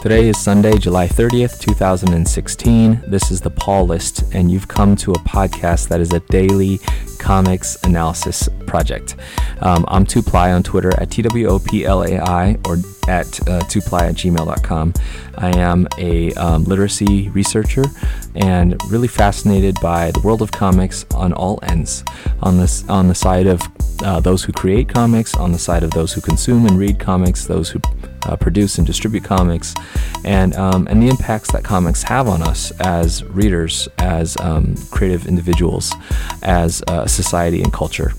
Today is Sunday, July 30th, 2016. This is the Paul List, and you've come to a podcast that is a daily comics analysis project. Um, I'm Tuplai on Twitter at T-W-O-P-L-A-I or at uh, at gmail.com. I am a um, literacy researcher and really fascinated by the world of comics on all ends. On this, on the side of uh, those who create comics, on the side of those who consume and read comics, those who uh, produce and distribute comics, and um, and the impacts that comics have on us as readers, as um, creative individuals, as uh, society and culture.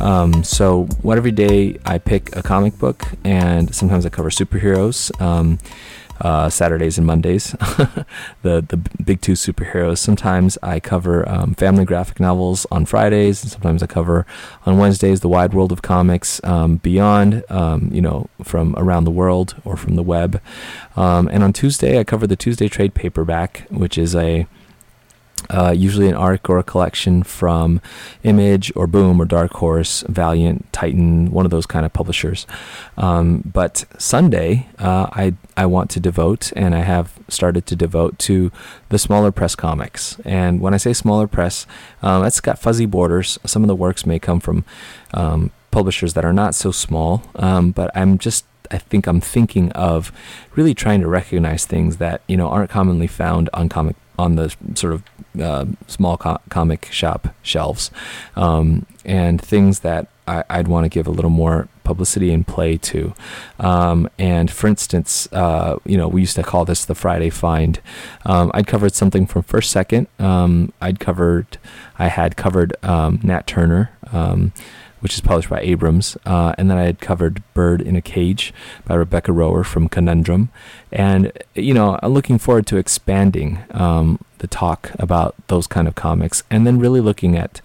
Um, so, what every day I pick a comic book, and sometimes I cover superheroes. Um, uh, Saturdays and Mondays, the the big two superheroes. Sometimes I cover um, family graphic novels on Fridays, and sometimes I cover on Wednesdays the wide world of comics um, beyond, um, you know, from around the world or from the web. Um, and on Tuesday, I cover the Tuesday trade paperback, which is a uh, usually an arc or a collection from Image or Boom or Dark Horse, Valiant, Titan, one of those kind of publishers. Um, but Sunday, uh, I I want to devote, and I have started to devote to the smaller press comics. And when I say smaller press, um, it's got fuzzy borders. Some of the works may come from um, publishers that are not so small, um, but I'm just I think I'm thinking of really trying to recognize things that you know aren't commonly found on comic on the sort of uh, small co- comic shop shelves, um, and things that I, would want to give a little more publicity and play to. Um, and for instance, uh, you know, we used to call this the Friday Find. Um, I'd covered something from First Second. Um, I'd covered, I had covered um, Nat Turner um, which is published by Abrams. Uh, and then I had covered Bird in a Cage by Rebecca Roher from Conundrum. And, you know, I'm looking forward to expanding um, the talk about those kind of comics and then really looking at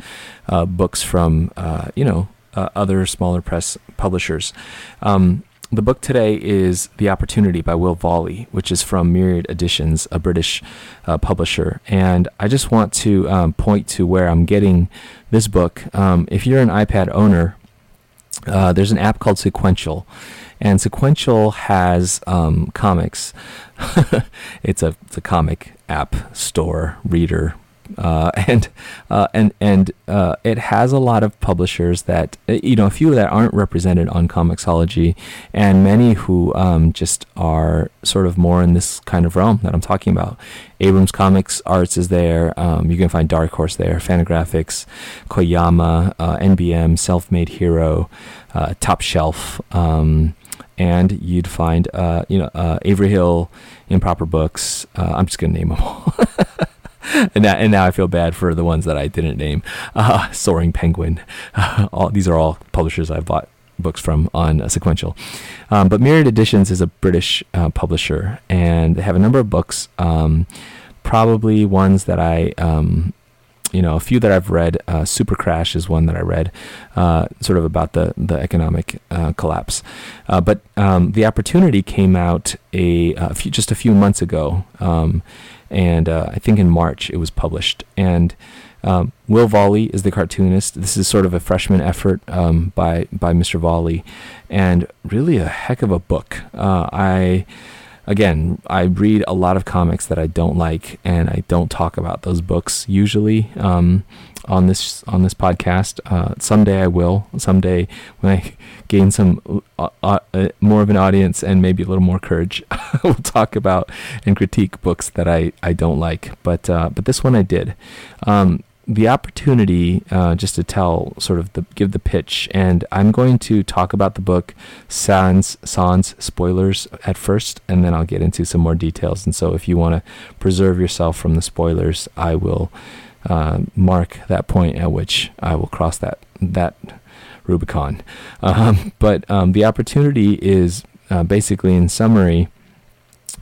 uh, books from, uh, you know, uh, other smaller press publishers. Um, the book today is The Opportunity by Will Volley, which is from Myriad Editions, a British uh, publisher. And I just want to um, point to where I'm getting this book. Um, if you're an iPad owner, uh, there's an app called Sequential. And Sequential has um, comics. it's a it's a comic app store reader uh, and uh, and and uh, it has a lot of publishers that uh, you know a few that aren't represented on Comixology, and many who um, just are sort of more in this kind of realm that I'm talking about. Abrams Comics Arts is there. Um, you can find Dark Horse there, Fantagraphics, Koyama, uh, NBM, Self Made Hero, uh, Top Shelf. Um, and you'd find, you know, Avery Hill, Improper Books. I'm just gonna name them all. and now, and now I feel bad for the ones that I didn't name. Uh, Soaring Penguin. All these are all publishers I've bought books from on Sequential. Um, but Myriad Editions is a British uh, publisher, and they have a number of books. Um, probably ones that I um, you know, a few that I've read. Uh, Super Crash is one that I read, uh, sort of about the the economic uh, collapse. Uh, but um, the opportunity came out a, a few, just a few months ago, um, and uh, I think in March it was published. And um, Will Volley is the cartoonist. This is sort of a freshman effort um, by by Mr. Volley, and really a heck of a book. Uh, I again, I read a lot of comics that I don't like, and I don't talk about those books usually. Um, on this on this podcast. Uh, someday I will. Someday when I gain some uh, uh, uh more of an audience and maybe a little more courage, we'll talk about and critique books that I, I don't like. But uh, but this one I did. Um, the opportunity uh, just to tell sort of the give the pitch and i'm going to talk about the book sans sans spoilers at first and then i'll get into some more details and so if you want to preserve yourself from the spoilers i will uh, mark that point at which I will cross that that Rubicon. Um, but um, the opportunity is uh, basically, in summary,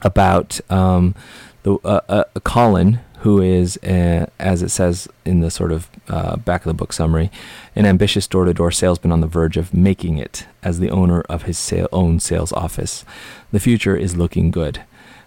about um, the uh, uh, Colin, who is, as it says in the sort of uh, back of the book summary, an ambitious door-to-door salesman on the verge of making it as the owner of his sale- own sales office. The future is looking good.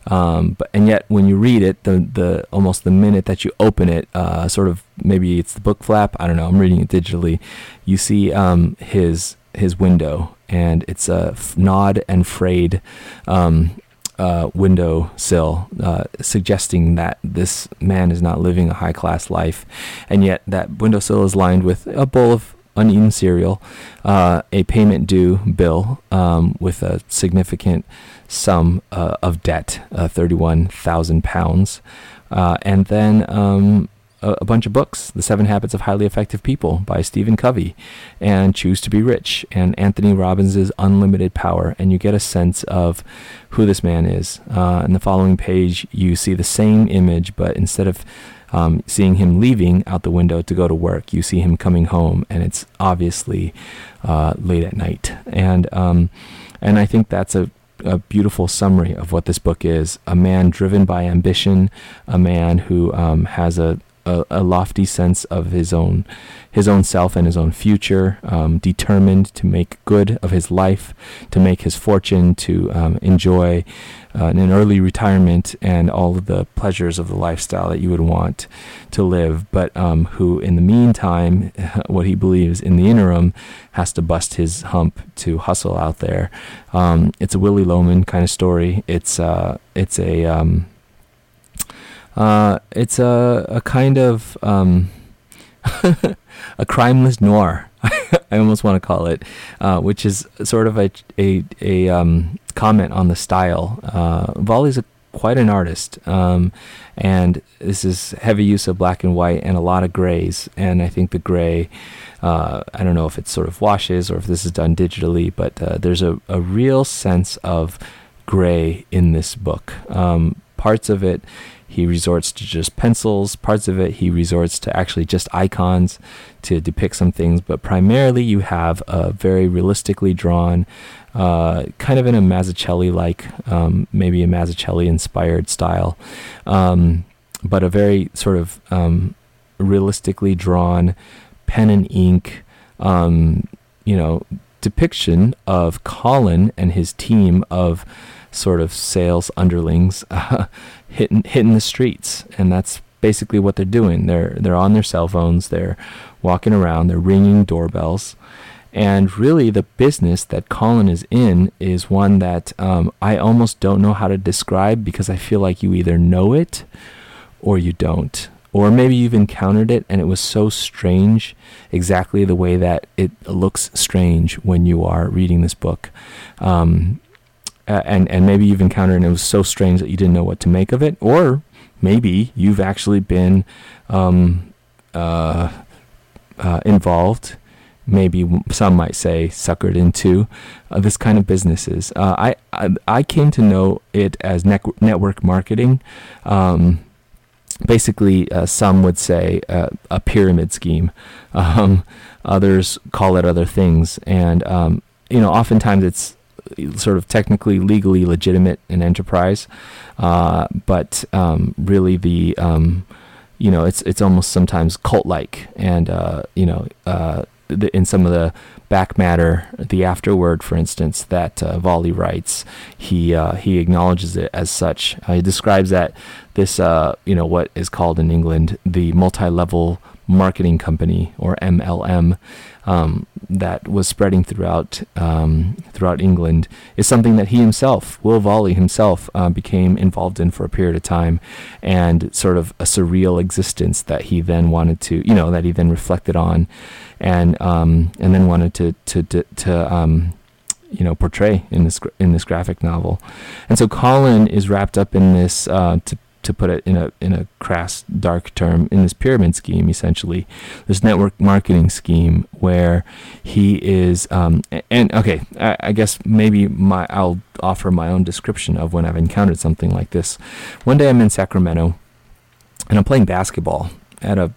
Um, but and yet when you read it, the the almost the minute that you open it, uh, sort of maybe it's the book flap. I don't know. I'm reading it digitally. You see um, his his window, and it's a f- nod and frayed um, uh, windowsill, uh, suggesting that this man is not living a high class life, and yet that windowsill is lined with a bowl of uneaten cereal, uh, a payment due bill um, with a significant sum uh, of debt, uh, thirty-one thousand pounds, uh, and then um, a, a, bunch of books: "The Seven Habits of Highly Effective People" by Stephen Covey, and "Choose to Be Rich" and Anthony Robbins' "Unlimited Power," and you get a sense of who this man is. Uh, in the following page, you see the same image, but instead of um, seeing him leaving out the window to go to work, you see him coming home, and it's obviously uh, late at night. And um, and I think that's a a beautiful summary of what this book is a man driven by ambition, a man who um, has a, a, a, lofty sense of his own his own self and his own future, um, determined to make good of his life, to make his fortune, to um, enjoy uh, an early retirement and all of the pleasures of the lifestyle that you would want to live, but um, who, in the meantime, what he believes in the interim, has to bust his hump to hustle out there. Um, it's a Willy Loman kind of story. It's uh, it's a um, uh, it's a, a kind of um, a crimeless noir. I almost want to call it, uh, which is sort of a a, a um, comment on the style. Uh, Volley's a, quite an artist, um, and this is heavy use of black and white and a lot of grays. And I think the gray, uh, I don't know if it's sort of washes or if this is done digitally, but uh, there's a, a real sense of gray in this book. Um, parts of it he resorts to just pencils, parts of it. He resorts to actually just icons to depict some things, but primarily you have a very realistically drawn, uh, kind of in a Mazzucchelli like, um, maybe a Mazzucchelli inspired style, um, but a very sort of um, realistically drawn pen and ink, um, you know, depiction of Colin and his team of sort of sales underlings uh, hitting hitting the streets, and that's basically what they're doing. They're they're on their cell phones, they're walking around, they're ringing doorbells, and really the business that Colin is in is one that um, I almost don't know how to describe because I feel like you either know it or you don't. Or maybe you've encountered it and it was so strange, exactly the way that it looks strange when you are reading this book. Um, uh, and and maybe you've encountered and it was so strange that you didn't know what to make of it, or maybe you've actually been um, uh, uh, involved. Maybe some might say suckered into uh, this kind of businesses. Uh, I, I, I came to know it as ne- network marketing. Um, basically, uh, some would say a pyramid scheme. Um, others call it other things, and um, you know, oftentimes it's sort of technically legally legitimate an enterprise, uh, but um, really the um, you know it's it's almost sometimes cult like, and uh, you know uh, the, in some of the back matter, the afterword, for instance, that uh, Volley writes, he uh, he acknowledges it as such. Uh, he describes that this uh, you know what is called in England the multi-level marketing company or MLM um, that was spreading throughout um, throughout England is something that he himself, Will Volley himself, uh, became involved in for a period of time, and sort of a surreal existence that he then wanted to, you know, that he then reflected on, and um, and then wanted to to to, to um, you know portray in this in this graphic novel, and so Colin is wrapped up in this uh, to to put it in a in a crass dark term in this pyramid scheme essentially this network marketing scheme where he is um, and okay I, I, guess maybe my I'll offer my own description of when I've encountered something like this. One day I'm in Sacramento and I'm playing basketball at a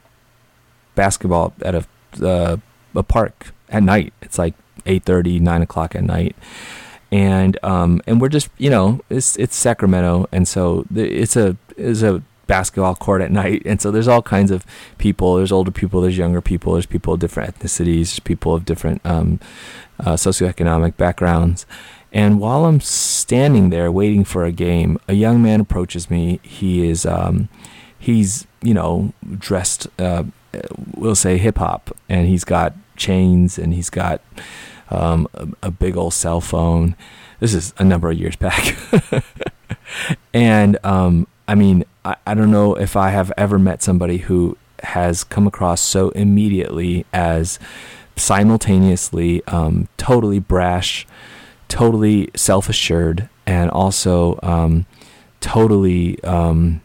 basketball at a uh, a park at night. It's like 8:30 9 o'clock at night. And um, and we're just you know it's it's Sacramento, and so it's a is a basketball court at night, and so there's all kinds of people. There's older people, there's younger people, there's people of different ethnicities, people of different um, uh, socioeconomic backgrounds. And while I'm standing there waiting for a game, a young man approaches me. He is um, he's you know dressed, uh, we'll say hip hop, and he's got chains and he's got um, a, a, big old cell phone. This is a number of years back. and um, I mean, I, I don't know if I have ever met somebody who has come across so immediately as simultaneously um, totally brash, totally self assured, and also um, totally, um,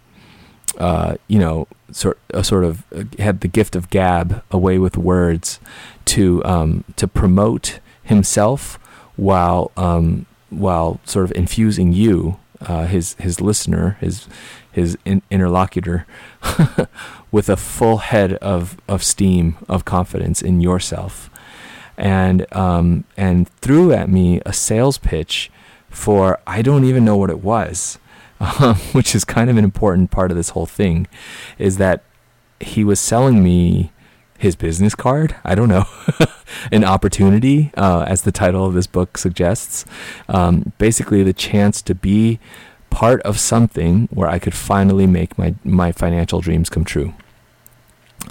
uh, you know, sort a sort of uh, had the gift of gab, away with words, to um, to promote himself while um, while sort of infusing you, uh, his his listener, his his in- interlocutor, with a full head of of steam of confidence in yourself, and um, and threw at me a sales pitch for I don't even know what it was, um, which is kind of an important part of this whole thing, is that he was selling me his business card. I don't know. An opportunity, uh, as the title of this book suggests. Um, basically, the chance to be part of something where I could finally make my, my financial dreams come true.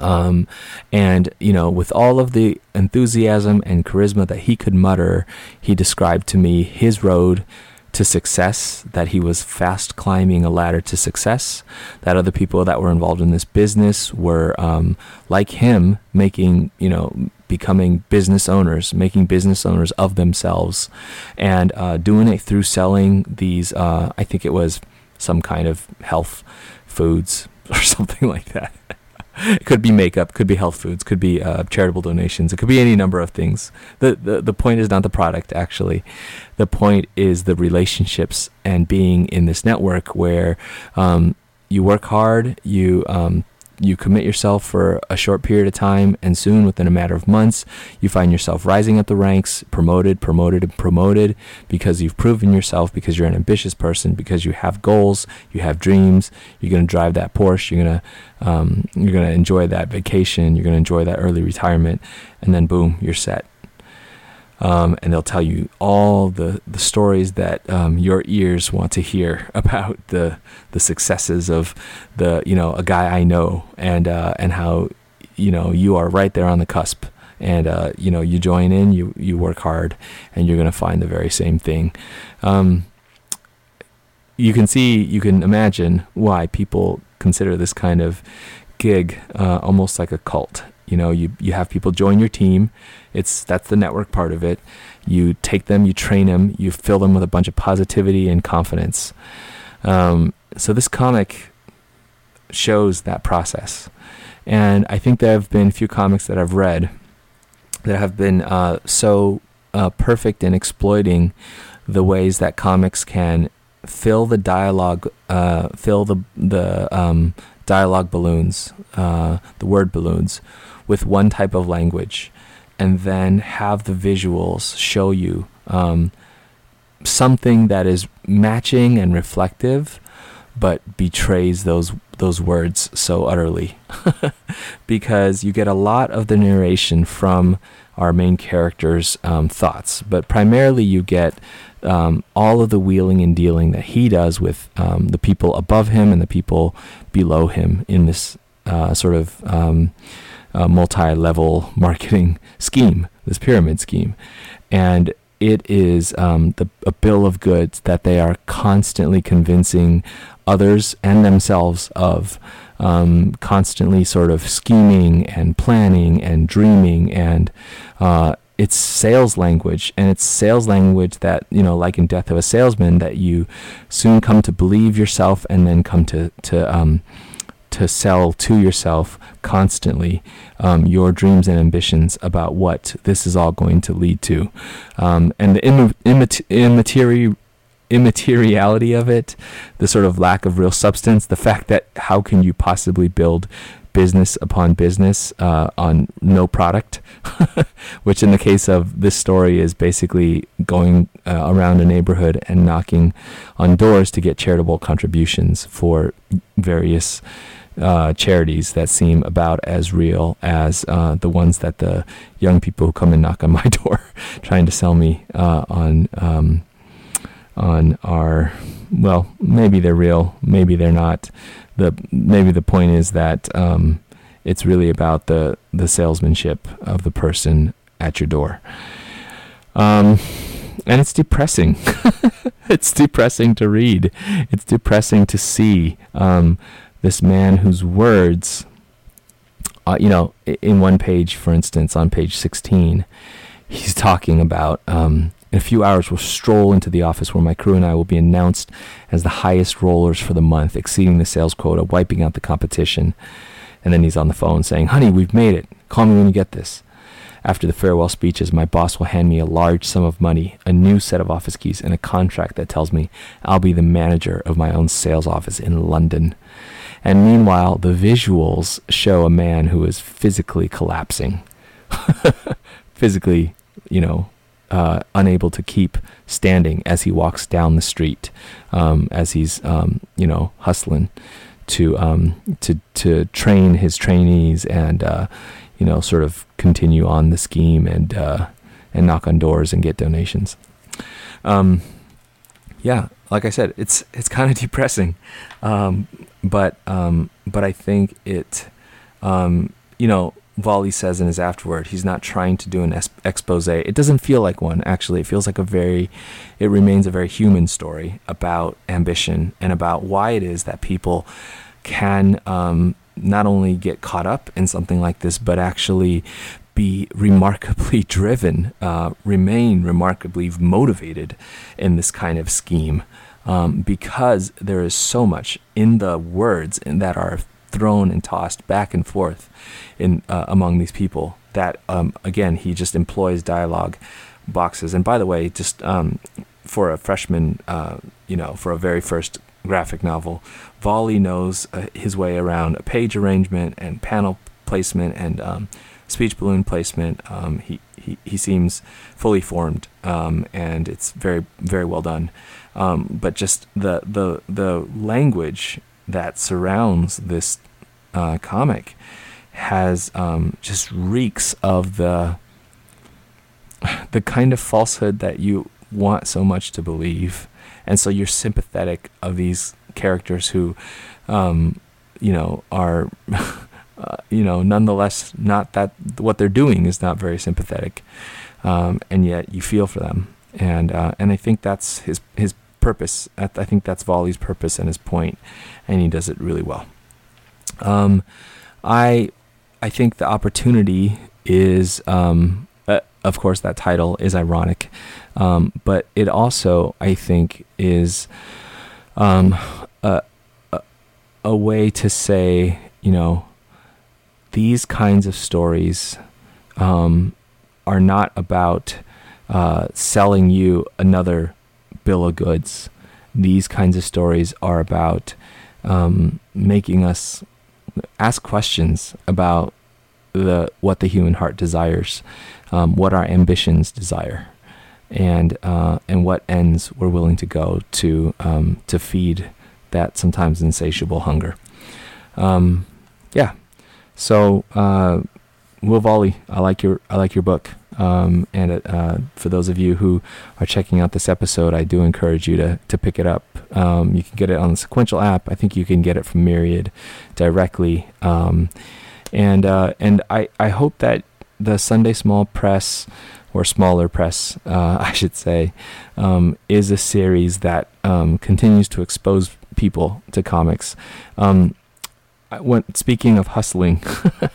Um, and, you know, with all of the enthusiasm and charisma that he could mutter, he described to me his road to success, that he was fast climbing a ladder to success, that other people that were involved in this business were um, like him, making, you know, becoming business owners, making business owners of themselves, and uh, doing it through selling these, uh, I think it was some kind of health foods or something like that it could be makeup, could be health foods, could be uh, charitable donations. It could be any number of things. The, the the point is not the product actually. The point is the relationships and being in this network where um, you work hard, you um, you commit yourself for a short period of time, and soon, within a matter of months, you find yourself rising up the ranks, promoted, promoted, and promoted because you've proven yourself, because you're an ambitious person, because you have goals, you have dreams. You're going to drive that Porsche. You're going to um, you're going to enjoy that vacation. You're going to enjoy that early retirement, and then boom, you're set um, and they'll tell you all the, the stories that um, your ears want to hear about the the successes of the you know a guy I know and uh, and how you know you are right there on the cusp and uh, you know you join in you you work hard and you're to find the very same thing um, you can see you can imagine why people consider this kind of gig uh, almost like a cult you know, you you have people join your team. It's that's the network part of it. You take them, you train them, you fill them with a bunch of positivity and confidence. Um, so this comic shows that process, and I think there have been a few comics that I've read that have been uh, so uh, perfect in exploiting the ways that comics can fill the dialogue, uh, fill the the um, dialogue balloons, uh, the word balloons, with one type of language and then have the visuals show you um, something that is matching and reflective but betrays those those words so utterly. Because you get a lot of the narration from our main character's um, thoughts but primarily you get um, all of the wheeling and dealing that he does with um, the people above him and the people below him in this uh, sort of um, uh, multi-level marketing scheme, this pyramid scheme, and it is um, the a bill of goods that they are constantly convincing others and themselves of, um, constantly sort of scheming and planning and dreaming and. Uh, it's sales language and it's sales language that you know like in death of a salesman that you soon come to believe yourself and then come to to um, to sell to yourself constantly um, your dreams and ambitions about what this is all going to lead to. Um, and the Im- immateri- immateriality of it, the sort of lack of real substance, the fact that how can you possibly build business upon business uh, on no product, which in the case of this story is basically going uh, around a neighborhood and knocking on doors to get charitable contributions for various uh, charities that seem about as real as uh, the ones that the young people who come and knock on my door trying to sell me uh, on um, on our well maybe they're real maybe they're not. The maybe the point is that um, it's really about the the salesmanship of the person at your door. Um, and it's depressing. It's depressing to read. It's depressing to see. Um, this man whose words, uh, you know, in one page, for instance, on page 16, he's talking about um, in a few hours, we'll stroll into the office where my crew and I will be announced as the highest rollers for the month, exceeding the sales quota, wiping out the competition. And then he's on the phone saying, Honey, we've made it. Call me when you get this. After the farewell speeches, my boss will hand me a large sum of money, a new set of office keys, and a contract that tells me I'll be the manager of my own sales office in London. And meanwhile, the visuals show a man who is physically collapsing. physically, you know, uh, unable to keep standing as he walks down the street, um, as he's, um, you know, hustling to um, to to train his trainees and uh, you know sort of continue on the scheme and uh, and knock on doors and get donations. Um, yeah, like I said, it's it's kind of depressing, um, but um, but I think it, um, you know, Volley says in his afterword, he's not trying to do an es- expose. It doesn't feel like one, actually. It feels like a very, it remains a very human story about ambition and about why it is that people can um, not only get caught up in something like this, but actually be remarkably driven, uh, remain remarkably motivated in this kind of scheme. Um, because there is so much in the words that are thrown and tossed back and forth in uh, among these people that um, again he just employs dialogue boxes and by the way just um, for a freshman uh, you know for a very first graphic novel volley knows uh, his way around a page arrangement and panel placement and um, speech balloon placement. Um, he, he, he seems fully formed, um, and it's very very well done. Um, but just the the the language that surrounds this uh, comic has um, just reeks of the the kind of falsehood that you want so much to believe, and so you're sympathetic of these characters who, um, you know, are. uh, you know, nonetheless, not that what they're doing is not very sympathetic, um, and yet you feel for them, and uh, and I think that's his his purpose. I think that's Volley's purpose and his point, and he does it really well. Um, I I think the opportunity is, um, uh, of course, that title is ironic, um, but it also I think is um, a, a a way to say, you know, these kinds of stories um, are not about uh, selling you another bill of goods. These kinds of stories are about um, making us ask questions about the what the human heart desires, um, what our ambitions desire, and uh, and what ends we're willing to go to um, to feed that sometimes insatiable hunger. Um, yeah, so, uh, Will Volley, I like your I like your book. Um, and uh, for those of you who are checking out this episode, I do encourage you to to pick it up. Um, you can get it on the Sequential app. I think you can get it from Myriad directly. Um, and uh, and I, I hope that the Sunday Small Press or smaller press, uh, I should say, um, is a series that um, continues to expose people to comics. Um, when speaking of hustling,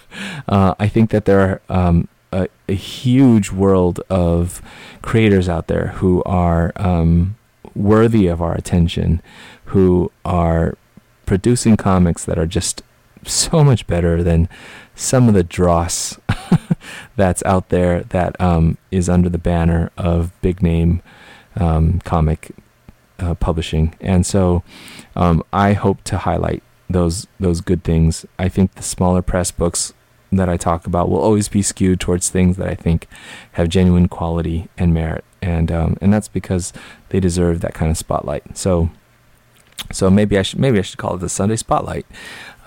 uh, I think that there are um, a, a, huge world of creators out there who are um, worthy of our attention, who are producing comics that are just so much better than some of the dross that's out there that um, is under the banner of big name um, comic uh, publishing. And so um, I hope to highlight those those good things. I think the smaller press books that I talk about will always be skewed towards things that I think have genuine quality and merit, and um, and that's because they deserve that kind of spotlight. So so maybe I should maybe I should call it the Sunday Spotlight.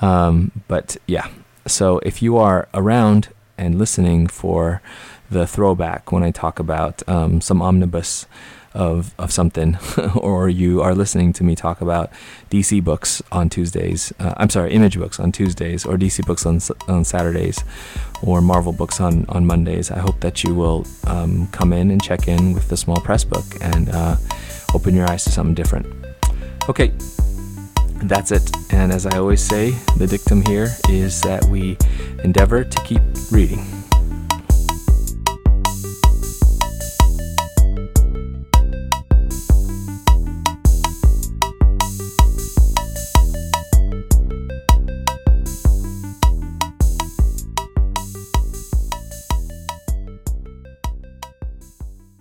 Um, but yeah, so if you are around and listening for the throwback when I talk about um, some omnibus of, of something, or you are listening to me talk about DC books on Tuesdays, uh, I'm sorry, Image books on Tuesdays, or DC books on, on Saturdays, or Marvel books on, on Mondays, I hope that you will um, come in and check in with the small press book and uh, open your eyes to something different. Okay, that's it. And as I always say, the dictum here is that we endeavor to keep reading.